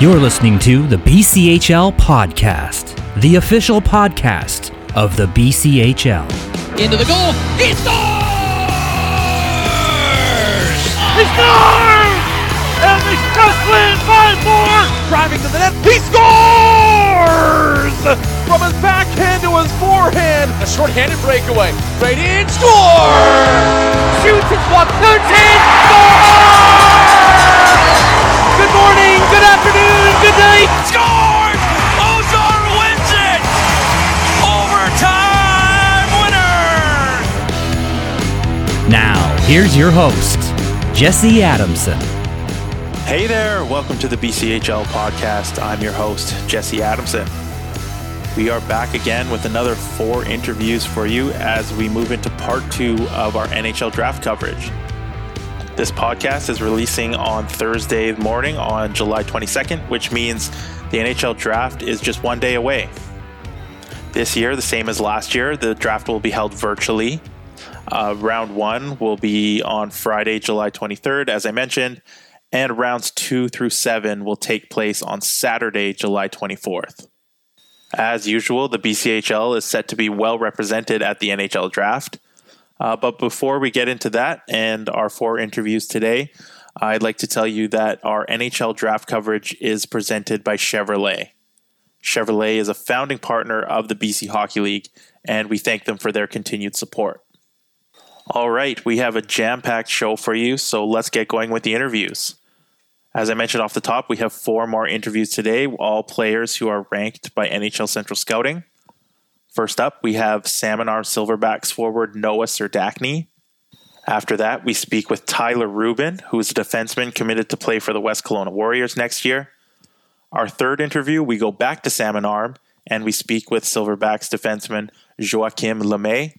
You're listening to the BCHL Podcast, the official podcast of the BCHL. Into the goal. He scores! He scores! And the Express win by four! Driving to the net. He scores! From his backhand to his forehand. A short-handed breakaway. Right in. Score! Shoots his one. Turns in. Score! Good morning, good afternoon, good night. Scores! Ozar wins it! Overtime winner! Now, here's your host, Jesse Adamson. Hey there, welcome to the BCHL podcast. I'm your host, Jesse Adamson. We are back again with another four interviews for you as we move into part two of our NHL draft coverage. This podcast is releasing on Thursday morning on July 22nd, which means the NHL draft is just one day away. This year, the same as last year, the draft will be held virtually. Uh, round one will be on Friday, July 23rd, as I mentioned, and rounds two through seven will take place on Saturday, July 24th. As usual, the BCHL is set to be well represented at the NHL draft. Uh, but before we get into that and our four interviews today, I'd like to tell you that our NHL draft coverage is presented by Chevrolet. Chevrolet is a founding partner of the BC Hockey League, and we thank them for their continued support. All right, we have a jam packed show for you, so let's get going with the interviews. As I mentioned off the top, we have four more interviews today, all players who are ranked by NHL Central Scouting. First up, we have Salmon Arm Silverbacks forward Noah Serdachny. After that, we speak with Tyler Rubin, who is a defenseman committed to play for the West Kelowna Warriors next year. Our third interview, we go back to Salmon Arm and we speak with Silverbacks defenseman Joachim Lemay.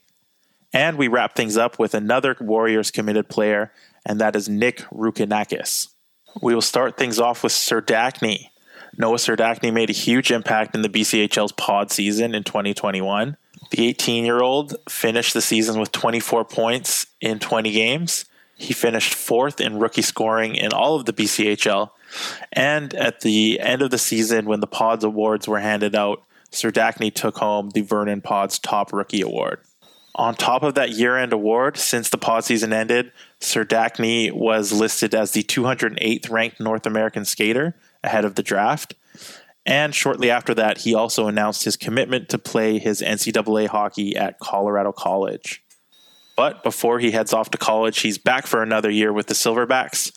And we wrap things up with another Warriors committed player, and that is Nick Rukinakis. We will start things off with Serdachny. Noah Serdachny made a huge impact in the BCHL's pod season in 2021. The 18 year old finished the season with 24 points in 20 games. He finished fourth in rookie scoring in all of the BCHL. And at the end of the season, when the Pods Awards were handed out, Serdachny took home the Vernon Pods Top Rookie Award. On top of that year end award, since the pod season ended, Serdachny was listed as the 208th ranked North American skater ahead of the draft. And shortly after that, he also announced his commitment to play his NCAA hockey at Colorado College. But before he heads off to college, he's back for another year with the Silverbacks.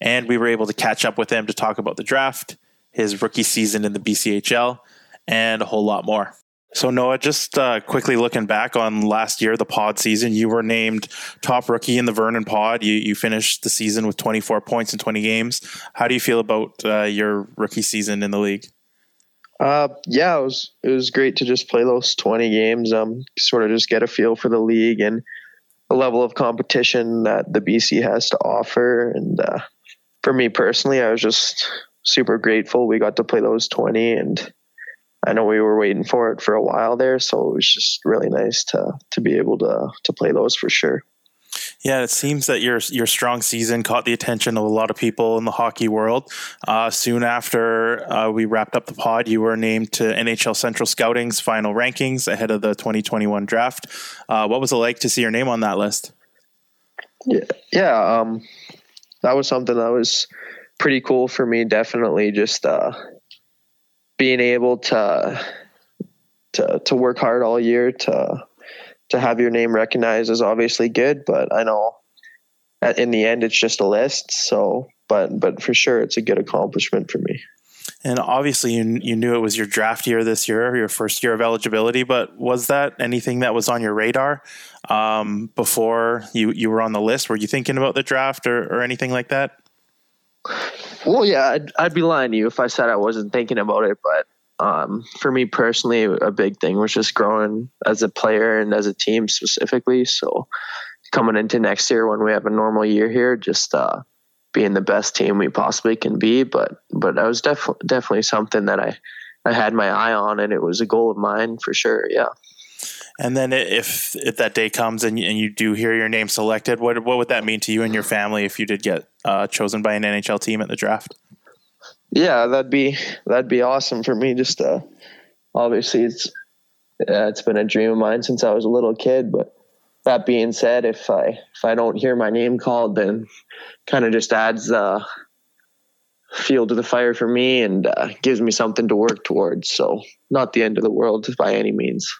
And we were able to catch up with him to talk about the draft, his rookie season in the BCHL, and a whole lot more. So, Noah, just uh, quickly looking back on last year, the pod season, you were named top rookie in the Vernon pod. You, you finished the season with 24 points in 20 games. How do you feel about uh, your rookie season in the league? Uh, yeah, it was it was great to just play those 20 games. Um, sort of just get a feel for the league and the level of competition that the BC has to offer. And uh, for me personally, I was just super grateful we got to play those 20 and I know we were waiting for it for a while there, so it was just really nice to to be able to to play those for sure. Yeah, it seems that your your strong season caught the attention of a lot of people in the hockey world. Uh, soon after uh, we wrapped up the pod, you were named to NHL Central Scouting's final rankings ahead of the 2021 draft. Uh, what was it like to see your name on that list? Yeah, yeah, um, that was something that was pretty cool for me. Definitely, just uh, being able to to to work hard all year to to have your name recognized is obviously good, but I know in the end it's just a list. So, but but for sure it's a good accomplishment for me. And obviously, you you knew it was your draft year this year, your first year of eligibility. But was that anything that was on your radar um, before you you were on the list? Were you thinking about the draft or, or anything like that? Well, yeah, I'd, I'd be lying to you if I said I wasn't thinking about it. But um, for me personally, a big thing was just growing as a player and as a team specifically. So coming into next year when we have a normal year here, just uh, being the best team we possibly can be. But but that was definitely definitely something that I I had my eye on, and it was a goal of mine for sure. Yeah. And then if if that day comes and you, and you do hear your name selected, what what would that mean to you and your family if you did get uh, chosen by an NHL team at the draft? Yeah, that'd be that'd be awesome for me. Just uh, obviously, it's uh, it's been a dream of mine since I was a little kid. But that being said, if I if I don't hear my name called, then kind of just adds uh, fuel to the fire for me and uh, gives me something to work towards. So not the end of the world by any means.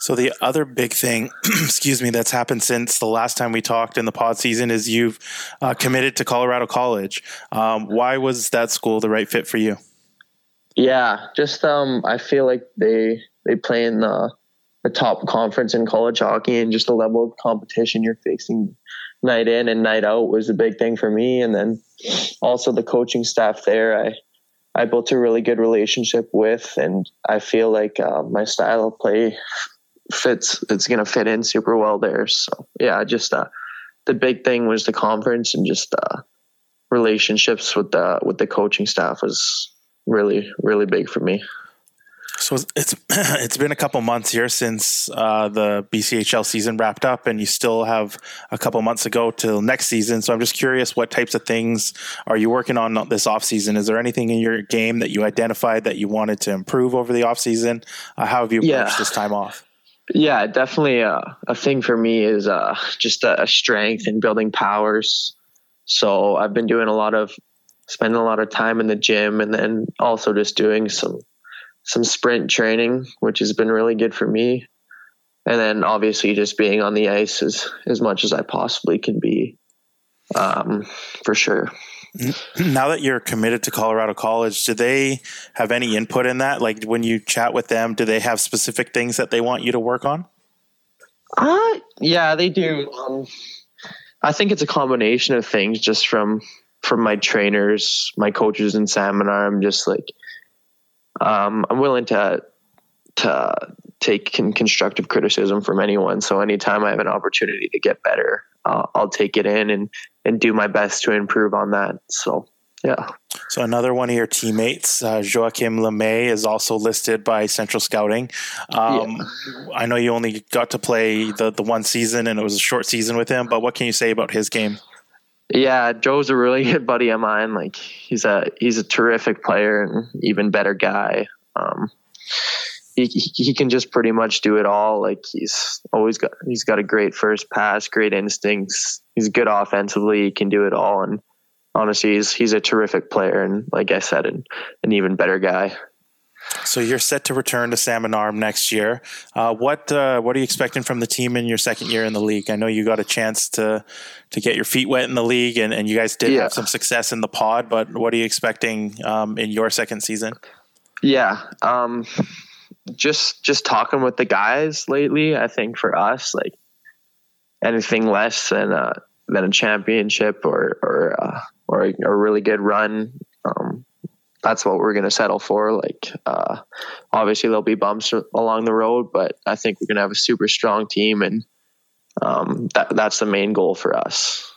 So the other big thing, excuse me, that's happened since the last time we talked in the pod season is you've uh, committed to Colorado College. Um, why was that school the right fit for you? Yeah, just um, I feel like they they play in the the top conference in college hockey, and just the level of competition you're facing night in and night out was a big thing for me. And then also the coaching staff there, I I built a really good relationship with, and I feel like uh, my style of play fits it's going to fit in super well there so yeah just uh, the big thing was the conference and just uh, relationships with the with the coaching staff was really really big for me so it's it's been a couple months here since uh, the BCHL season wrapped up, and you still have a couple months to go till next season. So I'm just curious, what types of things are you working on this off season? Is there anything in your game that you identified that you wanted to improve over the off season? Uh, how have you approached yeah. this time off? Yeah, definitely a, uh, a thing for me is uh, just a, a strength in building powers. So I've been doing a lot of spending a lot of time in the gym and then also just doing some some sprint training, which has been really good for me. And then obviously just being on the ice as as much as I possibly can be, um, for sure. Now that you're committed to Colorado College, do they have any input in that? Like when you chat with them, do they have specific things that they want you to work on? Uh, yeah, they do. Um, I think it's a combination of things just from from my trainers, my coaches in Salmon Arm. I'm just like, um, I'm willing to to take con- constructive criticism from anyone. So anytime I have an opportunity to get better, uh, I'll take it in and and do my best to improve on that. So yeah. So another one of your teammates, uh, Joachim Lemay, is also listed by Central Scouting. Um, yeah. I know you only got to play the the one season, and it was a short season with him. But what can you say about his game? Yeah, Joe's a really good buddy of mine. Like he's a he's a terrific player and even better guy. Um, he, he can just pretty much do it all. Like he's always got he's got a great first pass, great instincts. He's good offensively. He can do it all, and honestly, he's he's a terrific player. And like I said, an, an even better guy. So you're set to return to Salmon Arm next year. Uh, what uh, what are you expecting from the team in your second year in the league? I know you got a chance to to get your feet wet in the league, and, and you guys did yeah. have some success in the pod. But what are you expecting um, in your second season? Yeah, um, just just talking with the guys lately, I think for us, like anything less than a than a championship or or uh, or a, a, really good run, um, that's what we're gonna settle for. Like uh, obviously there'll be bumps along the road, but I think we're gonna have a super strong team, and um, that that's the main goal for us.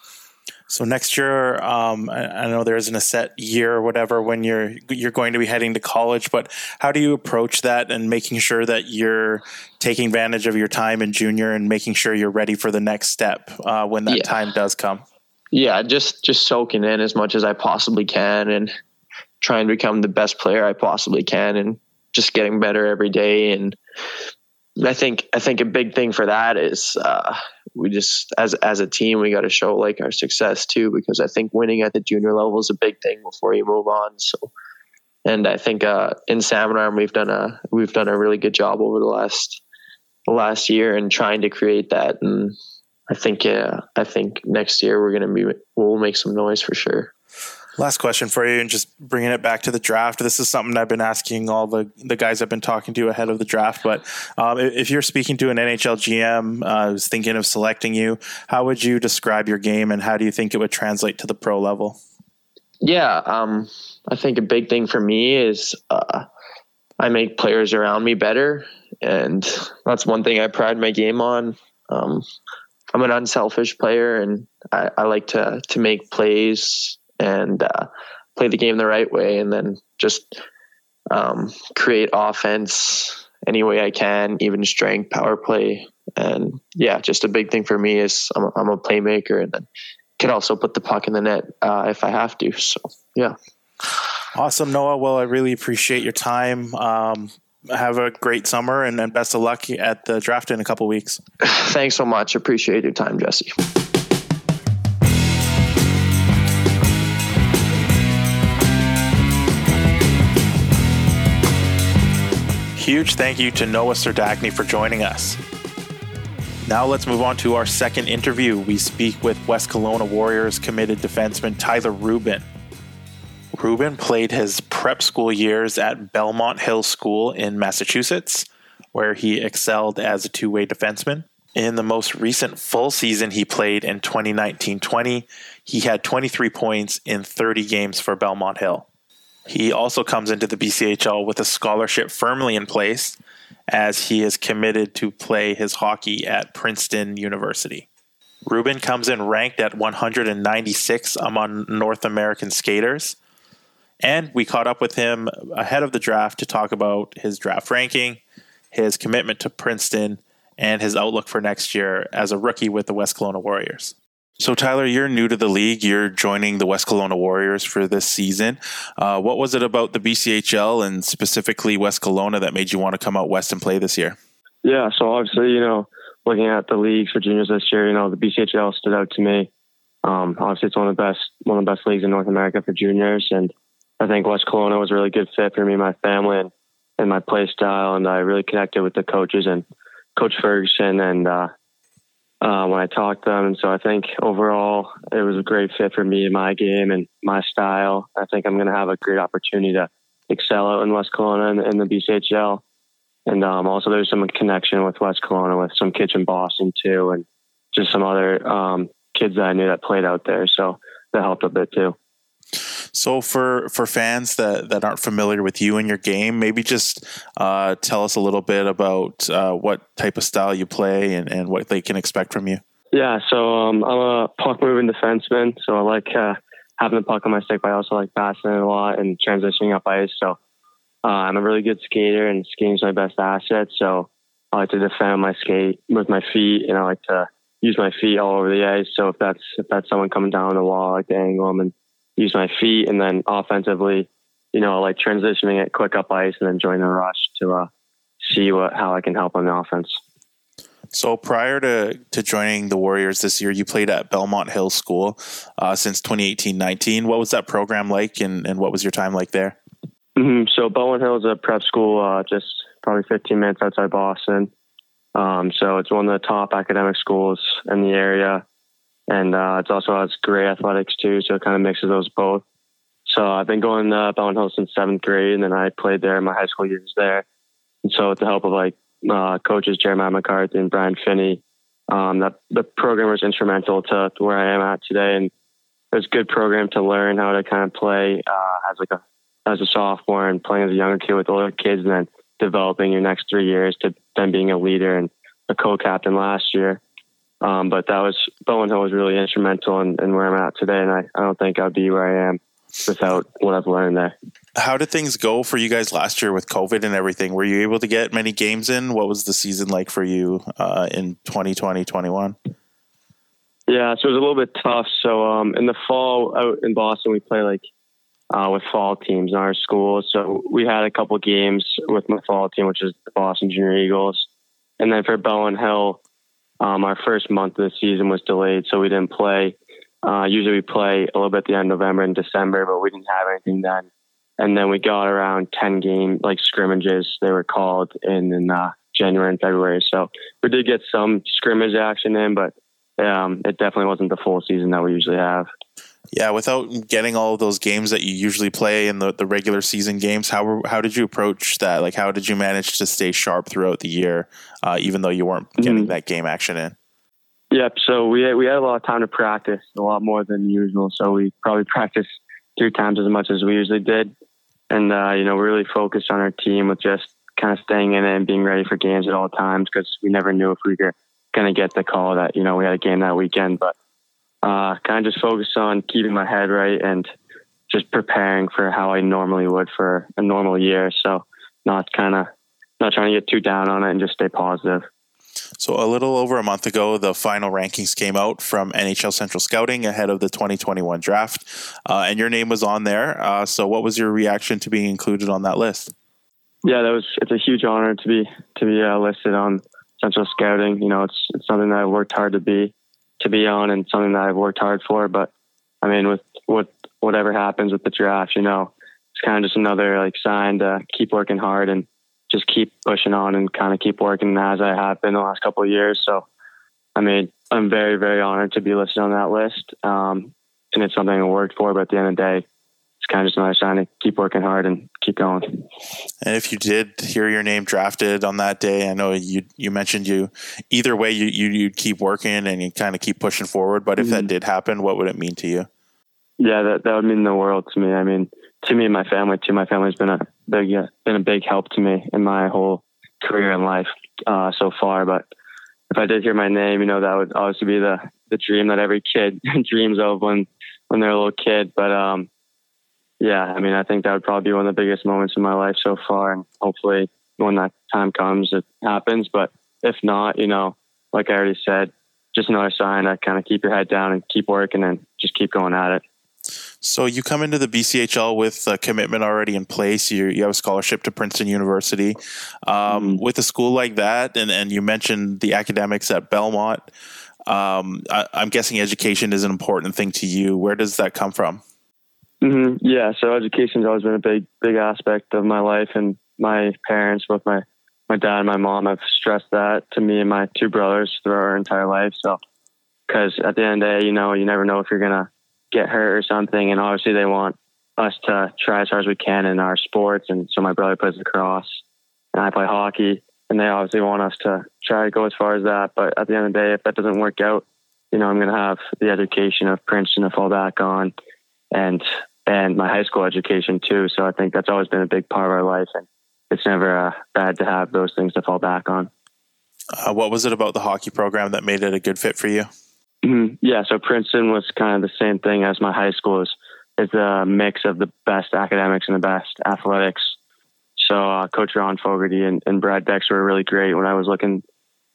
So next year, um, I, I, know there isn't a set year or whatever when you're you're going to be heading to college, but how do you approach that and making sure that you're taking advantage of your time in junior and making sure you're ready for the next step uh, when that yeah. time does come? Yeah, just just soaking in as much as I possibly can and trying to become the best player I possibly can and just getting better every day and I think I think a big thing for that is uh, we just as as a team we got to show like our success too because I think winning at the junior level is a big thing before you move on. So, and I think uh, in Salmon Arm we've done a we've done a really good job over the last the last year and trying to create that. And I think yeah, I think next year we're gonna be we'll make some noise for sure. Last question for you, and just bringing it back to the draft. This is something I've been asking all the, the guys I've been talking to ahead of the draft. But um, if you're speaking to an NHL GM uh, who's thinking of selecting you, how would you describe your game, and how do you think it would translate to the pro level? Yeah, um, I think a big thing for me is uh, I make players around me better, and that's one thing I pride my game on. Um, I'm an unselfish player, and I, I like to to make plays and uh, play the game the right way, and then just um, create offense any way I can, even strength, power play, and yeah, just a big thing for me is I'm a, I'm a playmaker, and then can also put the puck in the net uh, if I have to. So yeah. Awesome, Noah. Well, I really appreciate your time. Um, have a great summer and, and best of luck at the draft in a couple weeks. Thanks so much. Appreciate your time, Jesse. Huge thank you to Noah Serdachny for joining us. Now let's move on to our second interview. We speak with West Kelowna Warriors committed defenseman Tyler Rubin. Rubin played his prep school years at Belmont Hill School in Massachusetts, where he excelled as a two way defenseman. In the most recent full season he played in 2019 20, he had 23 points in 30 games for Belmont Hill. He also comes into the BCHL with a scholarship firmly in place as he is committed to play his hockey at Princeton University. Rubin comes in ranked at 196 among North American skaters. And we caught up with him ahead of the draft to talk about his draft ranking, his commitment to Princeton, and his outlook for next year as a rookie with the West Kelowna Warriors. So, Tyler, you're new to the league. You're joining the West Kelowna Warriors for this season. Uh, what was it about the BCHL and specifically West Kelowna that made you want to come out west and play this year? Yeah, so obviously, you know, looking at the leagues for juniors this year, you know, the BCHL stood out to me. Um, obviously, it's one of the best one of the best leagues in North America for juniors, and I think West Kelowna was a really good fit for me, my family, and, and my play style, and I really connected with the coaches and Coach Ferguson and uh, uh, when I talked to them. And so I think overall it was a great fit for me, and my game, and my style. I think I'm going to have a great opportunity to excel out in West Kelowna and in the BCHL. And um, also there's some connection with West Kelowna with some kids in Boston too, and just some other um, kids that I knew that played out there. So that helped a bit too. So for for fans that, that aren't familiar with you and your game, maybe just uh, tell us a little bit about uh, what type of style you play and, and what they can expect from you. Yeah, so um, I'm a puck moving defenseman, so I like uh, having the puck on my stick, but I also like passing it a lot and transitioning up ice. So uh, I'm a really good skater, and skating's my best asset. So I like to defend my skate with my feet, and I like to use my feet all over the ice. So if that's if that's someone coming down the wall, I like to angle them and use my feet, and then offensively, you know, like transitioning it quick up ice and then join the rush to uh, see what how I can help on the offense. So prior to, to joining the Warriors this year, you played at Belmont Hill School uh, since 2018-19. What was that program like, and, and what was your time like there? Mm-hmm. So Belmont Hill is a prep school uh, just probably 15 minutes outside Boston. Um, so it's one of the top academic schools in the area and uh, it also has great athletics too. So it kind of mixes those both. So I've been going to uh, Belmont Hill since seventh grade, and then I played there my high school years there. And so with the help of like uh, coaches Jeremiah McCarthy and Brian Finney, um, that the program was instrumental to, to, where I am at today. And it was a good program to learn how to kind of play uh, as like a as a sophomore and playing as a younger kid with older kids, and then developing your next three years to then being a leader and a co-captain last year. Um, but that was Belmont Hill was really instrumental in, in, where I'm at today, and I, I don't think I'd be where I am without what I've learned there. How did things go for you guys last year with COVID and everything? Were you able to get many games in? What was the season like for you uh, in 2020, 21? Yeah, so it was a little bit tough. So um, in the fall out in Boston, we play like uh, with fall teams in our school. So we had a couple games with my fall team, which is the Boston Junior Eagles. And then for Belmont Hill, um, our first month of the season was delayed, so we didn't play. Uh, usually we play a little bit at the end of November and December, but we didn't have anything then. And then we got around 10 game like scrimmages, they were called in, in uh, January and February. So we did get some scrimmage action in, but um, it definitely wasn't the full season that we usually have. Yeah, without getting all of those games that you usually play in the, the regular season games, how how did you approach that? Like, how did you manage to stay sharp throughout the year, uh, even though you weren't getting mm-hmm. that game action in? Yep. So we had, we had a lot of time to practice, a lot more than usual. So we probably practiced three times as much as we usually did, and uh, you know, really focused on our team with just kind of staying in it and being ready for games at all times because we never knew if we were going to get the call that you know we had a game that weekend, but uh, kind of just focus on keeping my head right and just preparing for how I normally would for a normal year. So not kind of not trying to get too down on it and just stay positive. So, a little over a month ago, the final rankings came out from NHL Central Scouting ahead of the 2021 draft, uh, and your name was on there. Uh, so, what was your reaction to being included on that list? Yeah, that was. It's a huge honor to be to be uh, listed on Central Scouting. You know, it's it's something that I worked hard to be to be on, and something that I've worked hard for. But I mean, with with whatever happens with the draft, you know, it's kind of just another like sign to keep working hard and just keep pushing on and kind of keep working as I have been the last couple of years. So, I mean, I'm very, very honored to be listed on that list. Um, and it's something I worked for, but at the end of the day, it's kind of just another sign to keep working hard and keep going. And if you did hear your name drafted on that day, I know you you mentioned you either way you you you'd keep working and you kind of keep pushing forward. But if mm-hmm. that did happen, what would it mean to you? Yeah, that that would mean the world to me. I mean, to me and my family too. My family's been a big been a big help to me in my whole career in life uh, so far. But if I did hear my name, you know, that would obviously be the the dream that every kid dreams of when when they're a little kid. But um, yeah, I mean, I think that would probably be one of the biggest moments in my life so far, and hopefully when that time comes, it happens. But if not, you know, like I already said, just another sign to kind of keep your head down and keep working and just keep going at it. So you come into the BCHL with a commitment already in place. You you have a scholarship to Princeton University. Um, mm. With a school like that, and and you mentioned the academics at Belmont. Um, I, am guessing education is an important thing to you. Where does that come from? Mm-hmm. Yeah, so education's always been a big big aspect of my life, and my parents, both my my dad and my mom, have stressed that to me and my two brothers throughout our entire life. So, because at the end of the day, you know, you never know if you're gonna get hurt or something. And obviously they want us to try as hard as we can in our sports. And so my brother plays lacrosse and I play hockey and they obviously want us to try to go as far as that. But at the end of the day, if that doesn't work out, you know, I'm to have the education of Princeton to fall back on and, and my high school education too. So I think that's always been a big part of our life. And it's never uh, bad to have those things to fall back on. Uh, what was it about the hockey program that made it a good fit for you? Mm-hmm. Yeah, so Princeton was kind of the same thing as my high school. Is it's a mix of the best academics and the best athletics. So uh, Coach Ron Fogarty and, and Brad Bex were really great when I was looking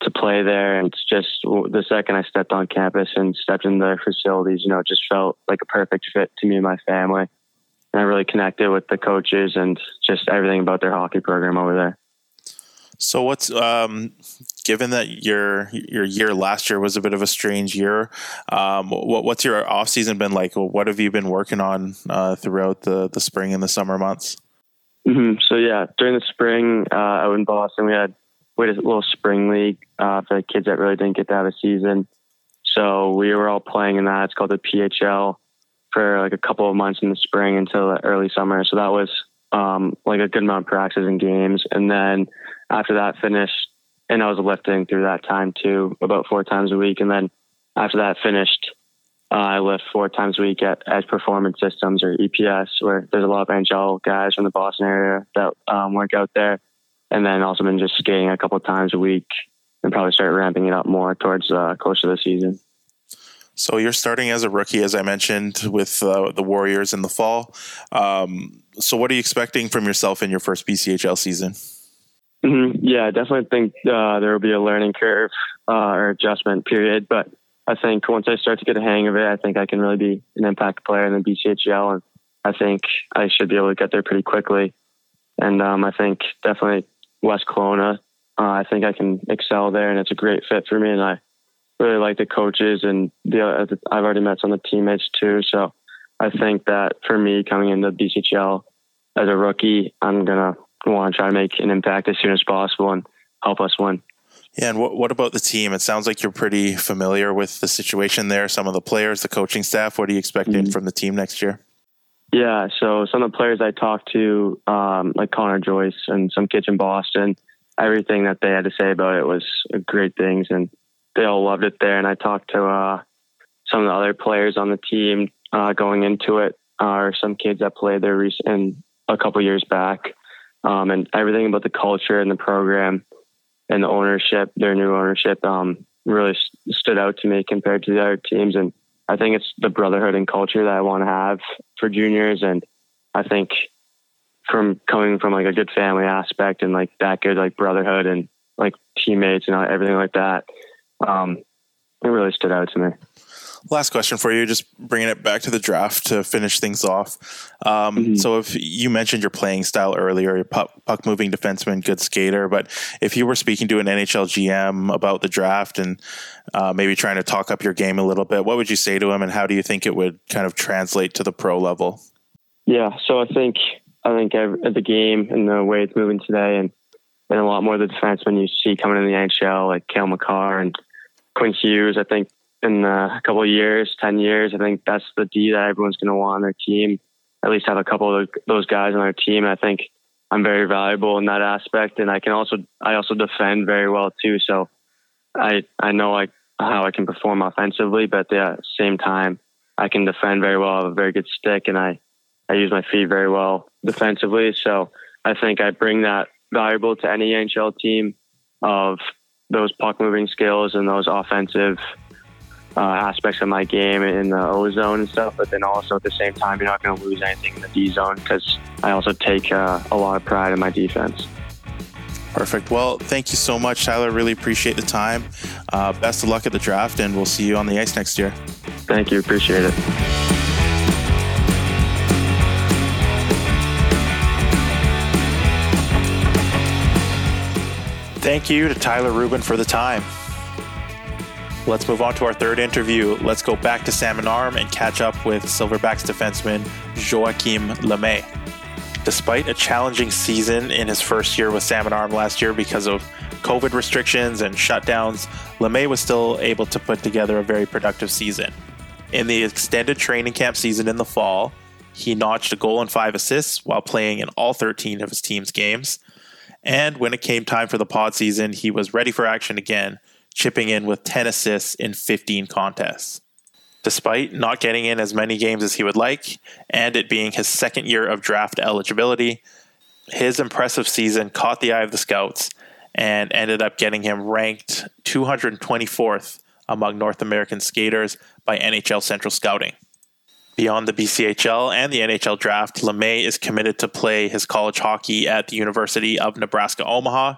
to play there. And it's just the second I stepped on campus and stepped in their facilities, you know, it just felt like a perfect fit to me and my family. And I really connected with the coaches and just everything about their hockey program over there. So what's um, given that your your year last year was a bit of a strange year? Um, what, what's your off season been like? What have you been working on uh, throughout the the spring and the summer months? Mm-hmm. So yeah, during the spring uh, out in Boston, we had we had a little spring league uh, for the kids that really didn't get to have a season. So we were all playing in that. It's called the PHL for like a couple of months in the spring until the early summer. So that was um, like a good amount of practice and games. And then after that finished, and I was lifting through that time too, about four times a week. And then after that finished, uh, I lift four times a week at Edge Performance Systems or EPS, where there's a lot of NHL guys from the Boston area that um, work out there. And then also been just skating a couple times a week and probably start ramping it up more towards uh, closer to the season. So you're starting as a rookie, as I mentioned, with uh, the Warriors in the fall. Um, so what are you expecting from yourself in your first BCHL season? Mm-hmm. Yeah, I definitely think uh, there will be a learning curve uh, or adjustment period. But I think once I start to get a hang of it, I think I can really be an impact player in the BCHL, and I think I should be able to get there pretty quickly. And um, I think definitely West Kelowna, uh, I think I can excel there, and it's a great fit for me. And I really like the coaches, and the, uh, I've already met some of the teammates too. So I think that for me coming into BCHL as a rookie, I'm gonna want to try to make an impact as soon as possible and help us win. Yeah, and what, what about the team? It sounds like you're pretty familiar with the situation there. Some of the players, the coaching staff. What are you expecting mm-hmm. from the team next year? Yeah, so some of the players I talked to, um, like Connor Joyce and some kids in Boston, everything that they had to say about it was great things, and they all loved it there. And I talked to uh, some of the other players on the team uh, going into it, or some kids that played there recent a couple years back, um, and everything about the culture and the program and the ownership, their new ownership, um, really st- stood out to me compared to the other teams. And I think it's the brotherhood and culture that I want to have for juniors. And I think from coming from like a good family aspect and like that good like brotherhood and like teammates and everything like that. Um, it really stood out to me. Last question for you, just bringing it back to the draft to finish things off. Um, mm-hmm. So, if you mentioned your playing style earlier, your puck, puck moving defenseman, good skater, but if you were speaking to an NHL GM about the draft and uh, maybe trying to talk up your game a little bit, what would you say to him, and how do you think it would kind of translate to the pro level? Yeah, so I think I think the game and the way it's moving today, and and a lot more of the defensemen you see coming in the NHL, like Cale Makar and Quinn Hughes. I think in a couple years, 10 years, I think that's the D that everyone's going to want on their team. At least have a couple of those guys on their team. I think I'm very valuable in that aspect. And I can also, I also defend very well too. So I, I know like how I can perform offensively, but at the same time, I can defend very well. I have a very good stick and I, I use my feet very well defensively. So I think I bring that valuable to any NHL team of those puck moving skills and those offensive uh, aspects of my game in the O zone and stuff. But then also at the same time, you're not going to lose anything in the D zone because I also take uh, a lot of pride in my defense. Perfect. Well, thank you so much, Tyler. Really appreciate the time. Uh, best of luck at the draft, and we'll see you on the ice next year. Thank you. Appreciate it. Thank you to Tyler Rubin for the time. Let's move on to our third interview. Let's go back to Salmon Arm and catch up with Silverbacks defenseman Joakim Lemay. Despite a challenging season in his first year with Salmon Arm last year because of COVID restrictions and shutdowns, LeMay was still able to put together a very productive season. In the extended training camp season in the fall, he notched a goal and five assists while playing in all 13 of his team's games. And when it came time for the pod season, he was ready for action again, chipping in with 10 assists in 15 contests. Despite not getting in as many games as he would like, and it being his second year of draft eligibility, his impressive season caught the eye of the scouts and ended up getting him ranked 224th among North American skaters by NHL Central Scouting. Beyond the BCHL and the NHL draft, LeMay is committed to play his college hockey at the University of Nebraska Omaha,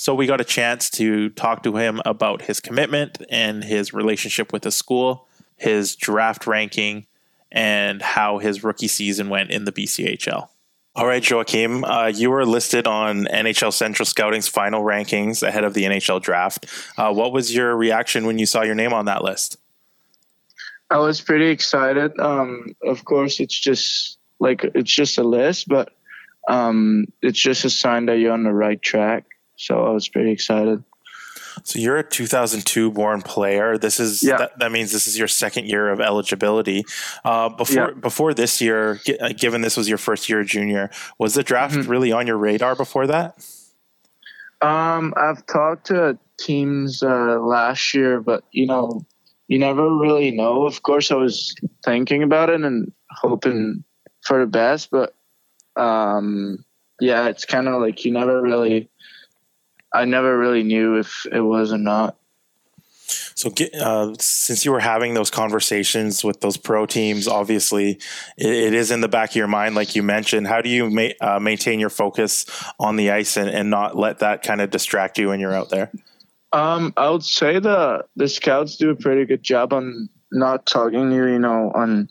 so we got a chance to talk to him about his commitment and his relationship with the school, his draft ranking, and how his rookie season went in the BCHL. All right, Joakim, uh, you were listed on NHL Central Scouting's final rankings ahead of the NHL draft. Uh, what was your reaction when you saw your name on that list? I was pretty excited. Um, of course, it's just like it's just a list, but um, it's just a sign that you're on the right track. So I was pretty excited. So you're a 2002 born player. This is yeah. that, that means this is your second year of eligibility. Uh, before yeah. before this year, uh, given this was your first year junior, was the draft mm-hmm. really on your radar before that? Um, I've talked to teams uh, last year, but you know, you never really know. Of course, I was thinking about it and hoping for the best, but um, yeah, it's kind of like you never really I never really knew if it was or not. So, uh, since you were having those conversations with those pro teams, obviously it, it is in the back of your mind, like you mentioned. How do you ma- uh, maintain your focus on the ice and, and not let that kind of distract you when you're out there? Um, I would say the the scouts do a pretty good job on not talking to you, you know, on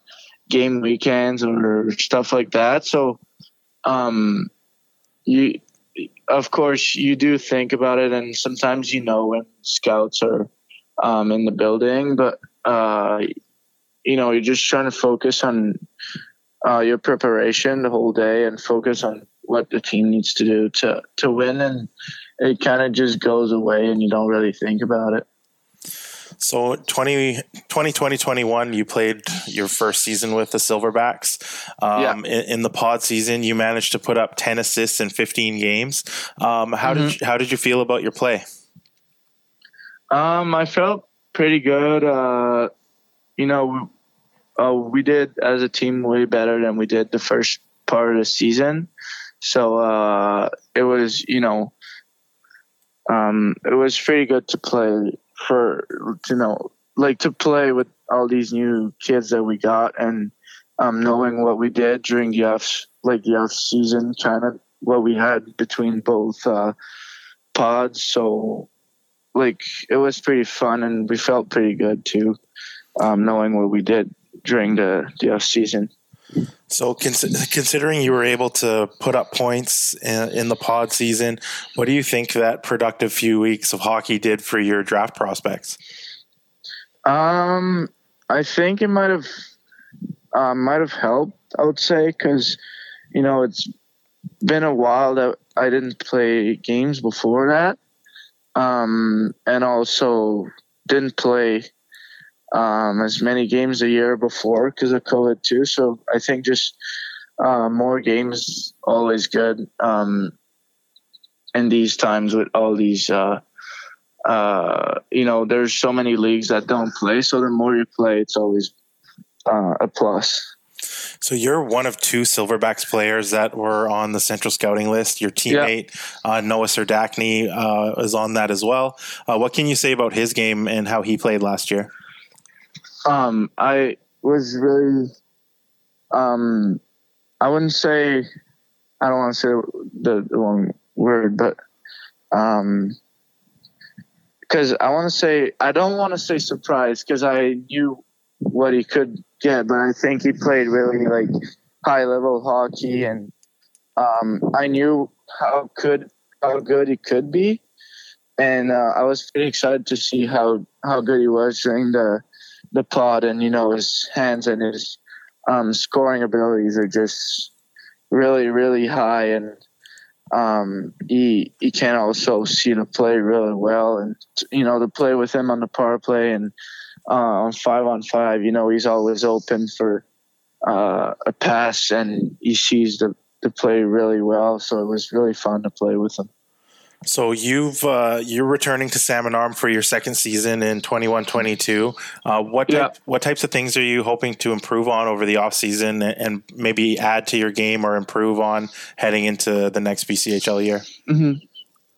game weekends or stuff like that. So, um, you of course, you do think about it, and sometimes you know when scouts are um, in the building, but uh, you know you're just trying to focus on uh, your preparation the whole day and focus on what the team needs to do to to win, and it kind of just goes away, and you don't really think about it. So 20, 2020, 21, you played your first season with the Silverbacks. Um, yeah. in, in, the pod season, you managed to put up 10 assists in 15 games. Um, how mm-hmm. did you, how did you feel about your play? Um, I felt pretty good. Uh, you know, uh, we did as a team way better than we did the first part of the season. So uh, it was, you know, um, it was pretty good to play for you know like to play with all these new kids that we got and um, knowing what we did during the off like the off season, kind of what we had between both uh, pods, so like it was pretty fun, and we felt pretty good too, um, knowing what we did during the the off season. So, cons- considering you were able to put up points in, in, the pod season, what do you think that productive few weeks of hockey did for your draft prospects? Um, I think it might have uh, might have helped. I would say because you know it's been a while that I didn't play games before that, um, and also didn't play um, as many games a year before because of COVID too. So I think just uh, more games always good. Um, in these times with all these, uh, uh, you know, there's so many leagues that don't play. So the more you play, it's always uh, a plus. So you're one of two Silverbacks players that were on the Central Scouting list. Your teammate yeah. uh, Noah Serdachny uh, is on that as well. Uh, what can you say about his game and how he played last year? Um, I was really, um, I wouldn't say, I don't want to say the, the wrong word, but, um, because I want to say, I don't want to say surprised because I knew what he could get, but I think he played really like high level hockey, and um, I knew how good how good he could be, and uh, I was pretty excited to see how how good he was during the the pod, and you know his hands and his um, scoring abilities are just really really high, and um, he he can also see the play really well, and you know to play with him on the power play and uh, on five on five, you know he's always open for uh, a pass, and he sees the the play really well. So it was really fun to play with him. So you've uh, you're returning to Salmon Arm for your second season in 21-22. Uh, what yeah. what types of things are you hoping to improve on over the off season and maybe add to your game or improve on heading into the next BCHL year? Mm-hmm.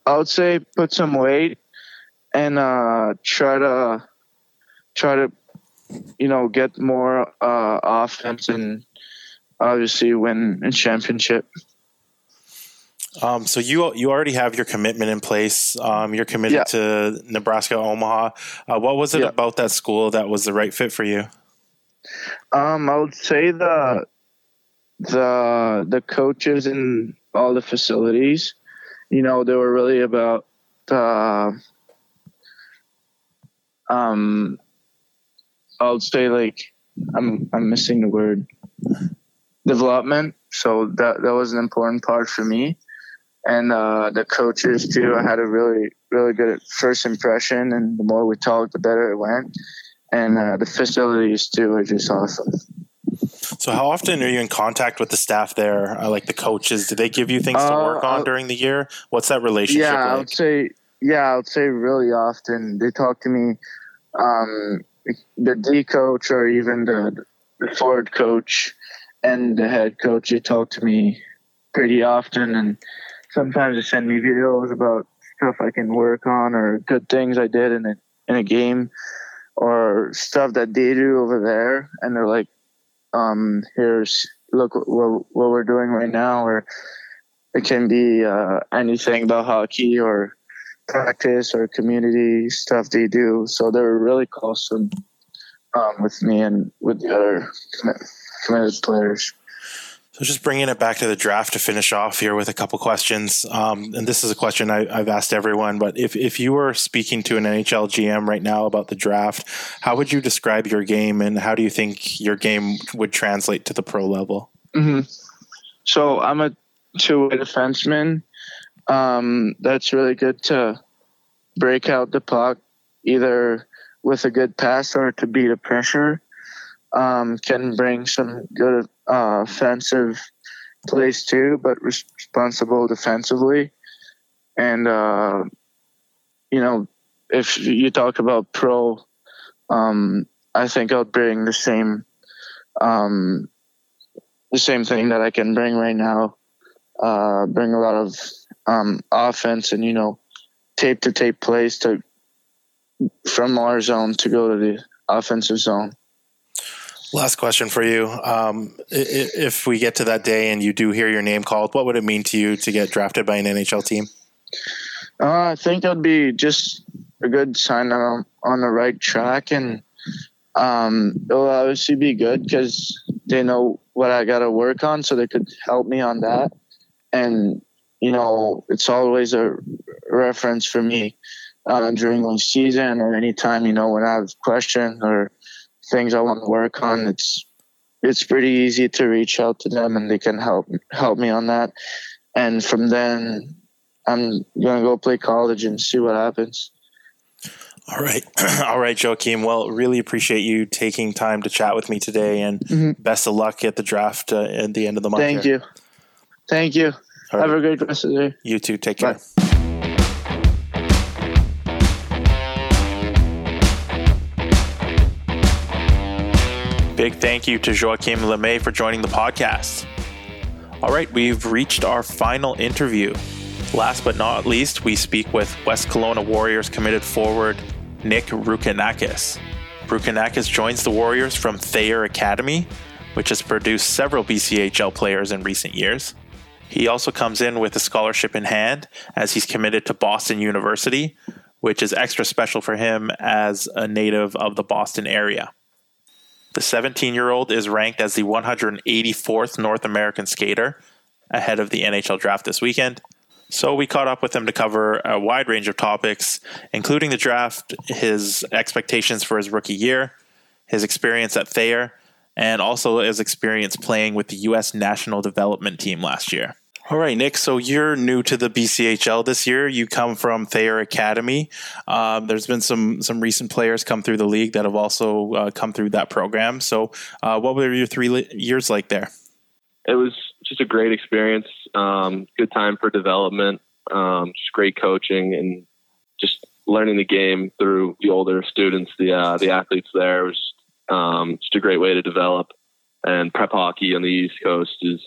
I would say put some weight and uh, try to try to you know get more uh, offense and obviously win a championship. Um, so you you already have your commitment in place. Um, you're committed yeah. to Nebraska Omaha. Uh, what was it yeah. about that school that was the right fit for you? Um, I would say the the the coaches and all the facilities. You know, they were really about the um. I would say like I'm I'm missing the word development. So that that was an important part for me and uh, the coaches too. I had a really, really good first impression, and the more we talked, the better it went. And uh, the facilities too are just awesome. So, how often are you in contact with the staff there, uh, like the coaches? Do they give you things to work on uh, during the year? What's that relationship? Yeah, like? I would say, yeah, I would say really often. They talk to me, um, the D coach or even the, the forward coach and the head coach. They talk to me pretty often, and sometimes they send me videos about stuff I can work on or good things I did in a in a game or stuff that they do over there. And they're like um here's look what, what we're doing right now. Or it can be uh, anything about hockey or practice or community stuff they do. So they're really close um, with me and with the other committed players so just bringing it back to the draft to finish off here with a couple questions. Um, and this is a question I, have asked everyone, but if, if you were speaking to an NHL GM right now about the draft, how would you describe your game and how do you think your game would translate to the pro level? Mm-hmm. So I'm a two-way defenseman. Um, that's really good to break out the puck either with a good pass or to beat a pressure um, can bring some good uh, offensive plays too, but responsible defensively. And uh, you know, if you talk about pro, um, I think I'll bring the same um, the same thing that I can bring right now. Uh, bring a lot of um, offense and you know tape to tape plays to from our zone to go to the offensive zone. Last question for you. Um, if we get to that day and you do hear your name called, what would it mean to you to get drafted by an NHL team? Uh, I think it'd be just a good sign that I'm on the right track, and um, it'll obviously be good because they know what I got to work on, so they could help me on that. And you know, it's always a reference for me uh, during the season or anytime you know when I have questions or things I want to work on. It's it's pretty easy to reach out to them, and they can help help me on that. And from then, I'm gonna go play college and see what happens. All right. All right, Joakim. Well, really appreciate you taking time to chat with me today and mm-hmm. best of luck at the draft uh, at the end of the month. Thank here. you. Thank you. Have a great rest of the day. You too. Take care. Bye. Big thank you to Joakim LeMay for joining the podcast. All right, we've reached our final interview. Last but not least, we speak with West Kelowna Warriors committed forward Nick Rukanakis. Rukanakis joins the Warriors from Thayer Academy, which has produced several BCHL players in recent years. He also comes in with a scholarship in hand as he's committed to Boston University, which is extra special for him as a native of the Boston area. The 17 year old is ranked as the 184th North American skater ahead of the NHL draft this weekend. So we caught up with him to cover a wide range of topics, including the draft, his expectations for his rookie year, his experience at Thayer, and also his experience playing with the U.S. national development team last year. All right, Nick. So you're new to the BCHL this year. You come from Thayer Academy. Um, there's been some some recent players come through the league that have also uh, come through that program. So, uh, what were your three years like there? It was just a great experience. Um, good time for development. Um, just great coaching and just learning the game through the older students, the uh, the athletes there. It was um, just a great way to develop. And prep hockey on the East Coast is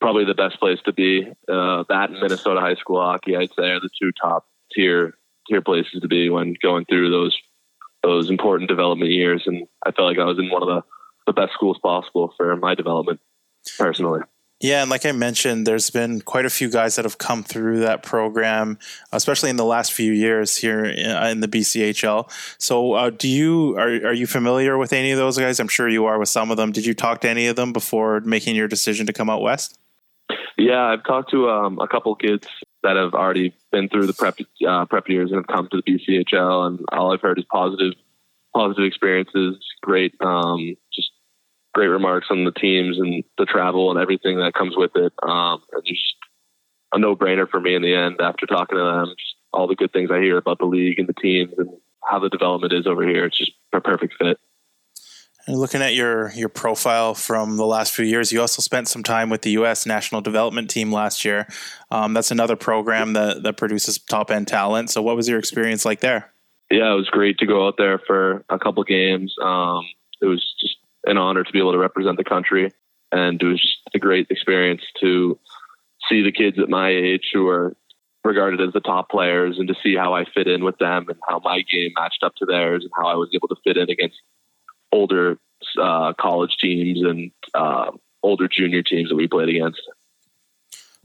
probably the best place to be. Uh, that and Minnesota high school hockey, I'd say, are the two top tier tier places to be when going through those those important development years. And I felt like I was in one of the the best schools possible for my development personally. Yeah, and like I mentioned, there's been quite a few guys that have come through that program, especially in the last few years here in the BCHL. So, uh, do you are are you familiar with any of those guys? I'm sure you are with some of them. Did you talk to any of them before making your decision to come out west? Yeah, I've talked to um, a couple kids that have already been through the prep uh, prep years and have come to the BCHL, and all I've heard is positive positive experiences. Great, um, just great remarks on the teams and the travel and everything that comes with it. Um, and just a no brainer for me in the end after talking to them. Just all the good things I hear about the league and the teams and how the development is over here. It's just a perfect fit. And looking at your your profile from the last few years, you also spent some time with the U.S. National Development Team last year. Um, that's another program that that produces top end talent. So, what was your experience like there? Yeah, it was great to go out there for a couple games. Um, it was just an honor to be able to represent the country, and it was just a great experience to see the kids at my age who are regarded as the top players, and to see how I fit in with them and how my game matched up to theirs, and how I was able to fit in against older uh, college teams and uh, older junior teams that we played against.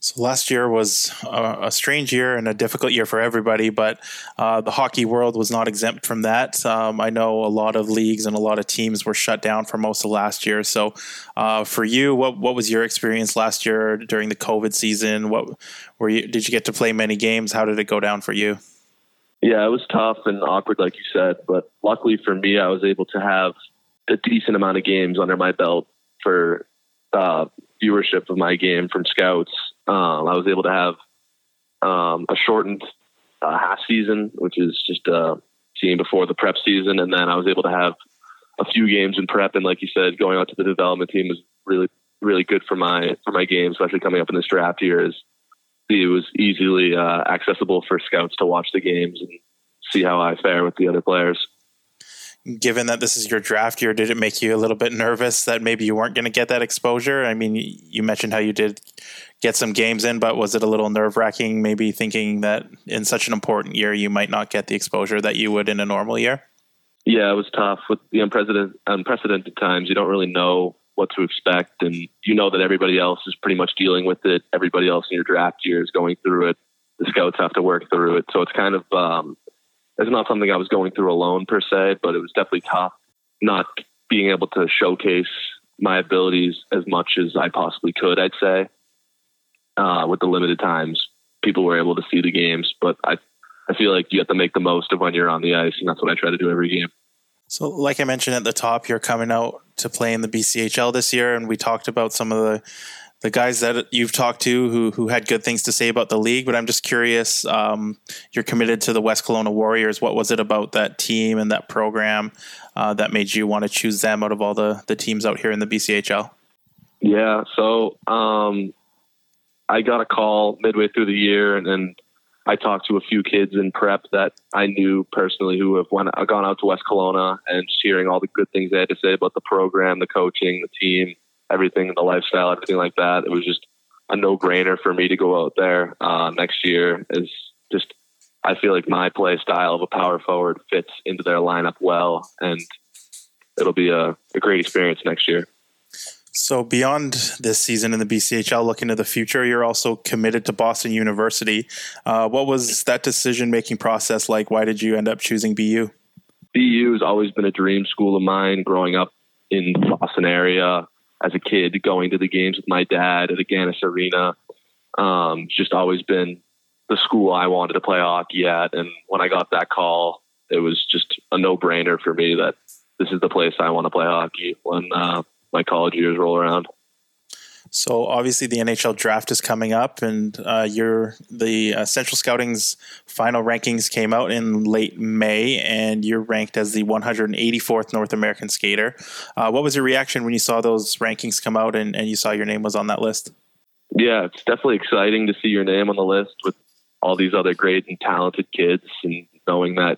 So last year was a, strange year and a difficult year for everybody, but uh, the hockey world was not exempt from that. Um, I know a lot of leagues and a lot of teams were shut down for most of last year. So, uh, for you, what what was your experience last year during the COVID season? What were you? Did you get to play many games? How did it go down for you? Yeah, it was tough and awkward, like you said. But luckily for me, I was able to have a decent amount of games under my belt for uh, viewership of my game from scouts. Um, I was able to have um, a shortened uh, half season, which is just a team before the prep season, and then I was able to have a few games in prep. And like you said, going out to the development team was really really good for my for my game, especially coming up in this draft year. Is it was easily uh, accessible for scouts to watch the games and see how I fare with the other players given that this is your draft year, did it make you a little bit nervous that maybe you weren't going to get that exposure? I mean, you mentioned how you did get some games in, but was it a little nerve wracking, maybe thinking that in such an important year you might not get the exposure that you would in a normal year? Yeah, it was tough with the unprecedented, unprecedented times. You don't really know what to expect, and you know that everybody else is pretty much dealing with it. Everybody else in your draft year is going through it. the scouts have to work through it. So it's kind of um, it's not something I was going through alone per se, but it was definitely tough not being able to showcase my abilities as much as I possibly could. I'd say uh, with the limited times people were able to see the games, but I I feel like you have to make the most of when you're on the ice, and that's what I try to do every game. So, like I mentioned at the top, you're coming out to play in the BCHL this year, and we talked about some of the the guys that you've talked to who who had good things to say about the league. But I'm just curious. Um, you're committed to the West Kelowna Warriors. What was it about that team and that program uh, that made you want to choose them out of all the the teams out here in the BCHL? Yeah. So um, I got a call midway through the year, and then I talked to a few kids in prep that I knew personally who have went, gone out to West Kelowna and just hearing all the good things they had to say about the program, the coaching, the team, everything, the lifestyle, everything like that. It was just a no brainer for me to go out there uh, next year. Is just I feel like my play style of a power forward fits into their lineup well, and it'll be a, a great experience next year. So beyond this season in the BCHL, looking to the future, you're also committed to Boston University. Uh, what was that decision making process like? Why did you end up choosing BU? BU has always been a dream school of mine. Growing up in the Boston area as a kid, going to the games with my dad at the Agganis Arena, um, just always been the school I wanted to play hockey at. And when I got that call, it was just a no brainer for me that this is the place I want to play hockey. When uh, my college years roll around. So obviously the NHL draft is coming up, and uh, your the uh, Central Scouting's final rankings came out in late May, and you're ranked as the 184th North American skater. Uh, what was your reaction when you saw those rankings come out and, and you saw your name was on that list? Yeah, it's definitely exciting to see your name on the list with all these other great and talented kids, and knowing that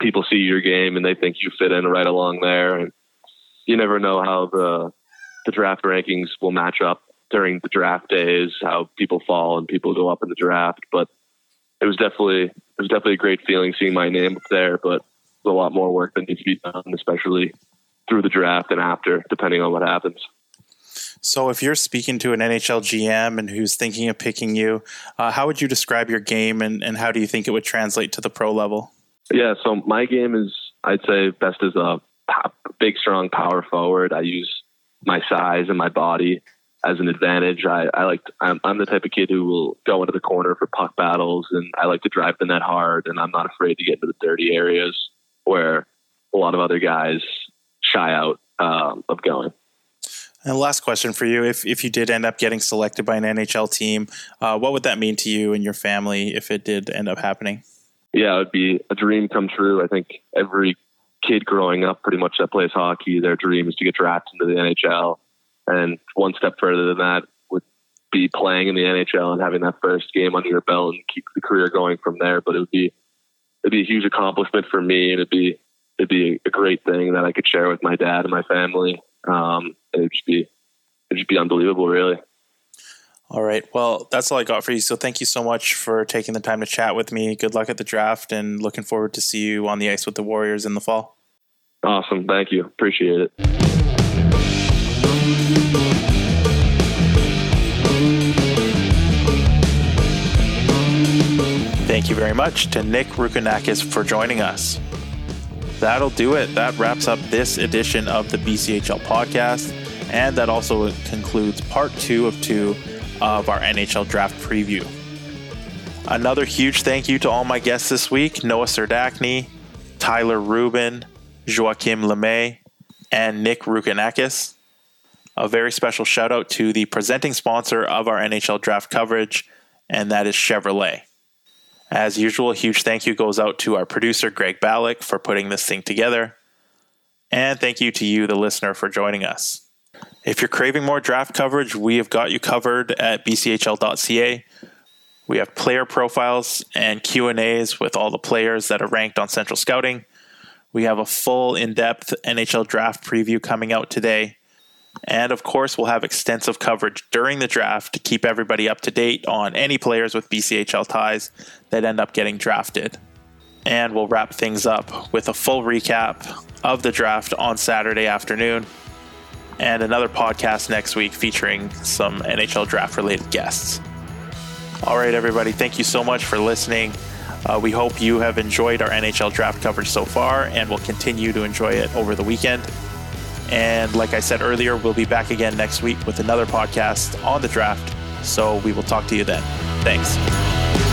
people see your game and they think you fit in right along there, and you never know how the the draft rankings will match up during the draft days, how people fall and people go up in the draft. But it was definitely it was definitely a great feeling seeing my name up there. But there's a lot more work that needs to be done, especially through the draft and after, depending on what happens. So, if you're speaking to an NHL GM and who's thinking of picking you, uh, how would you describe your game and, and how do you think it would translate to the pro level? Yeah, so my game is, I'd say, best as a big, strong power forward. I use my size and my body as an advantage. I, I like to, I'm, I'm the type of kid who will go into the corner for puck battles, and I like to drive the net hard, and I'm not afraid to get into the dirty areas where a lot of other guys shy out um, of going. And last question for you: If if you did end up getting selected by an NHL team, uh, what would that mean to you and your family if it did end up happening? Yeah, it would be a dream come true. I think every kid growing up pretty much that plays hockey, their dream is to get drafted into the NHL. And one step further than that would be playing in the NHL and having that first game under your belt and keep the career going from there. But it would be it'd be a huge accomplishment for me, and it'd be it'd be a great thing that I could share with my dad and my family. Um, it'd just be it'd just be unbelievable, really. All right. Well, that's all I got for you. So thank you so much for taking the time to chat with me. Good luck at the draft and looking forward to see you on the ice with the Warriors in the fall. Awesome. Thank you. Appreciate it. Thank you very much to Nick Rukanakis for joining us. That'll do it. That wraps up this edition of the BCHL podcast. And that also concludes part two of two of our NHL draft preview. Another huge thank you to all my guests this week Noah Serdachny, Tyler Rubin, Joachim Lemay, and Nick Rukanakis. A very special shout out to the presenting sponsor of our NHL draft coverage, and that is Chevrolet. As usual, a huge thank you goes out to our producer, Greg Ballack, for putting this thing together. And thank you to you, the listener, for joining us. If you're craving more draft coverage, we have got you covered at bchl.ca. We have player profiles and Q&As with all the players that are ranked on Central Scouting. We have a full in-depth NHL draft preview coming out today. And of course, we'll have extensive coverage during the draft to keep everybody up to date on any players with BCHL ties that end up getting drafted. And we'll wrap things up with a full recap of the draft on Saturday afternoon and another podcast next week featuring some NHL draft related guests. All right, everybody. Thank you so much for listening. Uh, we hope you have enjoyed our NHL draft coverage so far and will continue to enjoy it over the weekend. And like I said earlier, we'll be back again next week with another podcast on the draft. So we will talk to you then. Thanks.